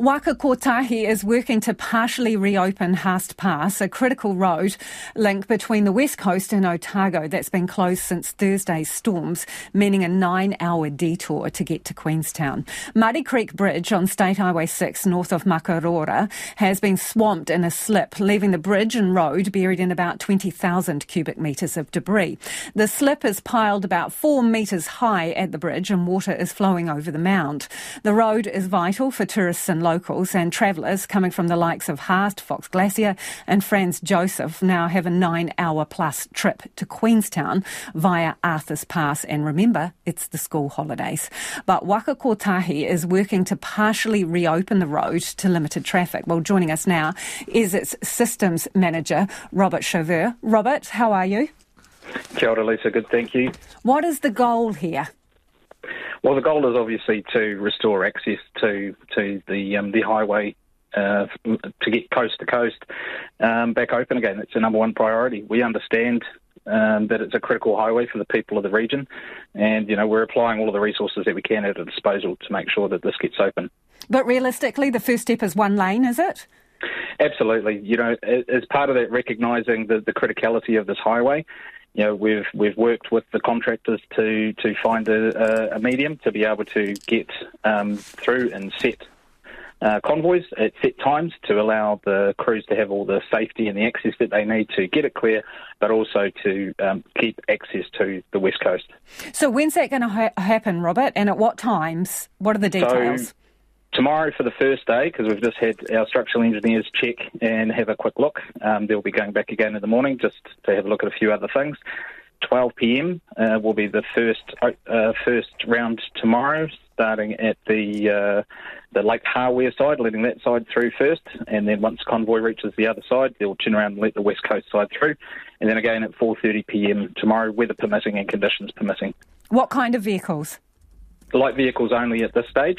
Waka Kotahi is working to partially reopen Haast Pass, a critical road link between the west coast and Otago that's been closed since Thursday's storms, meaning a nine hour detour to get to Queenstown. Muddy Creek Bridge on State Highway 6 north of Makarora has been swamped in a slip, leaving the bridge and road buried in about 20,000 cubic metres of debris. The slip is piled about four metres high at the bridge and water is flowing over the mound. The road is vital for tourists and locals and travellers coming from the likes of Haast, Fox Glacier, and Franz Josef now have a nine hour plus trip to Queenstown via Arthur's Pass. And remember, it's the school holidays. But Waka Kotahi is working to partially reopen the road to limited traffic. Well, joining us now is its systems manager, Robert Choveaux. Robert, how are you? Kia ora, Lisa. Good, thank you. What is the goal here? Well, the goal is obviously to restore access to to the um, the highway uh, to get coast to coast um, back open again. It's the number one priority. We understand um, that it's a critical highway for the people of the region, and you know we're applying all of the resources that we can at our disposal to make sure that this gets open. But realistically, the first step is one lane, is it? Absolutely. You know, as part of that, recognising the, the criticality of this highway, you know, we've we've worked with the contractors to to find a, a medium to be able to get um, through and set uh, convoys at set times to allow the crews to have all the safety and the access that they need to get it clear, but also to um, keep access to the west coast. So when's that going to ha- happen, Robert? And at what times? What are the details? So, Tomorrow for the first day, because we've just had our structural engineers check and have a quick look. Um, they'll be going back again in the morning just to have a look at a few other things. 12 p.m. Uh, will be the first uh, first round tomorrow, starting at the uh, the Lake Hawea side, letting that side through first, and then once convoy reaches the other side, they'll turn around and let the west coast side through, and then again at 4:30 p.m. tomorrow, weather permitting and conditions permitting. What kind of vehicles? Light vehicles only at this stage.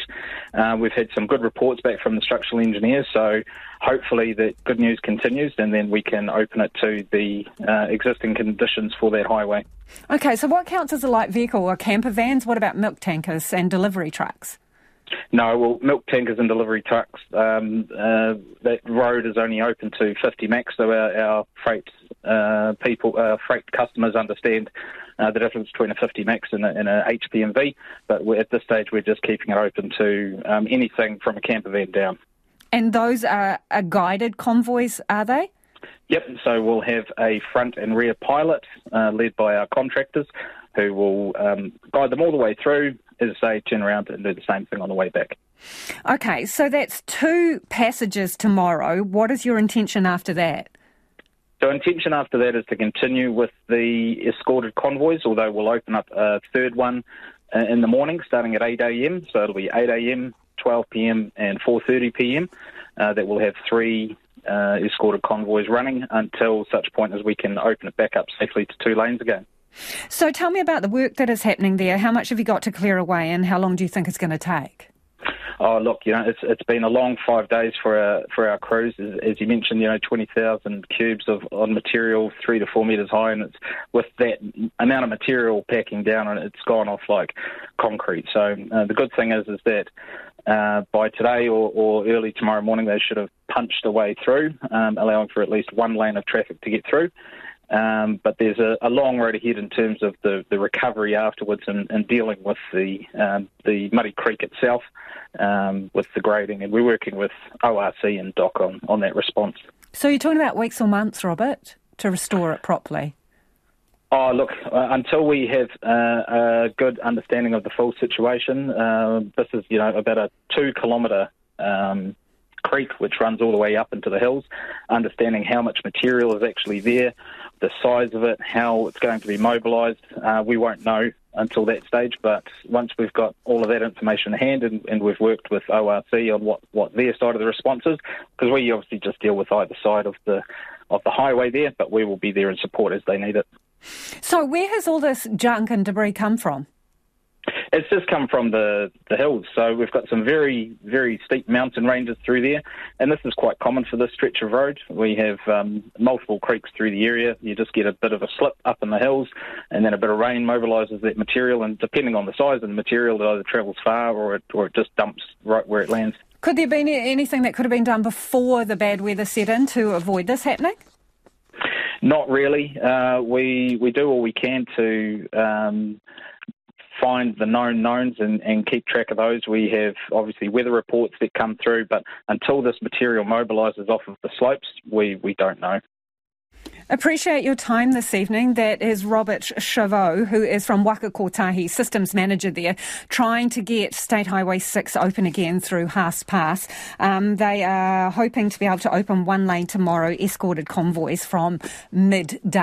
Uh, we've had some good reports back from the structural engineers, so hopefully the good news continues and then we can open it to the uh, existing conditions for that highway. Okay, so what counts as a light vehicle? Are camper vans? What about milk tankers and delivery trucks? No, well, milk tankers and delivery trucks, um, uh, that road is only open to 50 max, so our, our freight uh, people, uh, freight customers understand uh, the difference between a 50 max and a, and a HPMV. But at this stage, we're just keeping it open to um, anything from a camper van down. And those are, are guided convoys, are they? Yep, so we'll have a front and rear pilot uh, led by our contractors who will um, guide them all the way through, as I say, turn around and do the same thing on the way back. Okay, so that's two passages tomorrow. What is your intention after that? So intention after that is to continue with the escorted convoys, although we'll open up a third one uh, in the morning, starting at 8 a.m. So it'll be 8 a.m., 12 p.m., and 4:30 p.m. Uh, that will have three uh, escorted convoys running until such point as we can open it back up safely to two lanes again. So tell me about the work that is happening there. How much have you got to clear away, and how long do you think it's going to take? Oh, look, you know, it's it's been a long five days for our for our crews. As, as you mentioned, you know, twenty thousand cubes of on material, three to four meters high, and it's with that amount of material packing down, and it's gone off like concrete. So uh, the good thing is, is that uh, by today or, or, early tomorrow morning, they should have punched a way through, um, allowing for at least one lane of traffic to get through. Um, but there's a, a, long road ahead in terms of the, the recovery afterwards and, and dealing with the um, the Muddy Creek itself um, with the grading, and we're working with ORC and DOC on, on that response. So you're talking about weeks or months, Robert, to restore it properly? Oh, look, uh, until we have uh, a good understanding of the full situation, uh, this is, you know, about a two kilometre um, creek which runs all the way up into the hills, understanding how much material is actually there, the size of it, how it's going to be mobilised. Uh, we won't know until that stage, but once we've got all of that information in hand and, and we've worked with ORC on what, what their side of the response is, because we obviously just deal with either side of the of the highway there, but we will be there in support as they need it. So, where has all this junk and debris come from? It's just come from the, the hills. So we've got some very, very steep mountain ranges through there. And this is quite common for this stretch of road. We have um, multiple creeks through the area. You just get a bit of a slip up in the hills, and then a bit of rain mobilises that material. And depending on the size of the material, it either travels far or it, or it just dumps right where it lands. Could there be anything that could have been done before the bad weather set in to avoid this happening? Not really. Uh, we we do all we can to um, find the known knowns and, and keep track of those. We have obviously weather reports that come through, but until this material mobilises off of the slopes, we, we don't know. Appreciate your time this evening. That is Robert Choveaux, who is from Waka Kotahi, systems manager there, trying to get State Highway 6 open again through Haast Pass. Um, they are hoping to be able to open one lane tomorrow, escorted convoys from midday.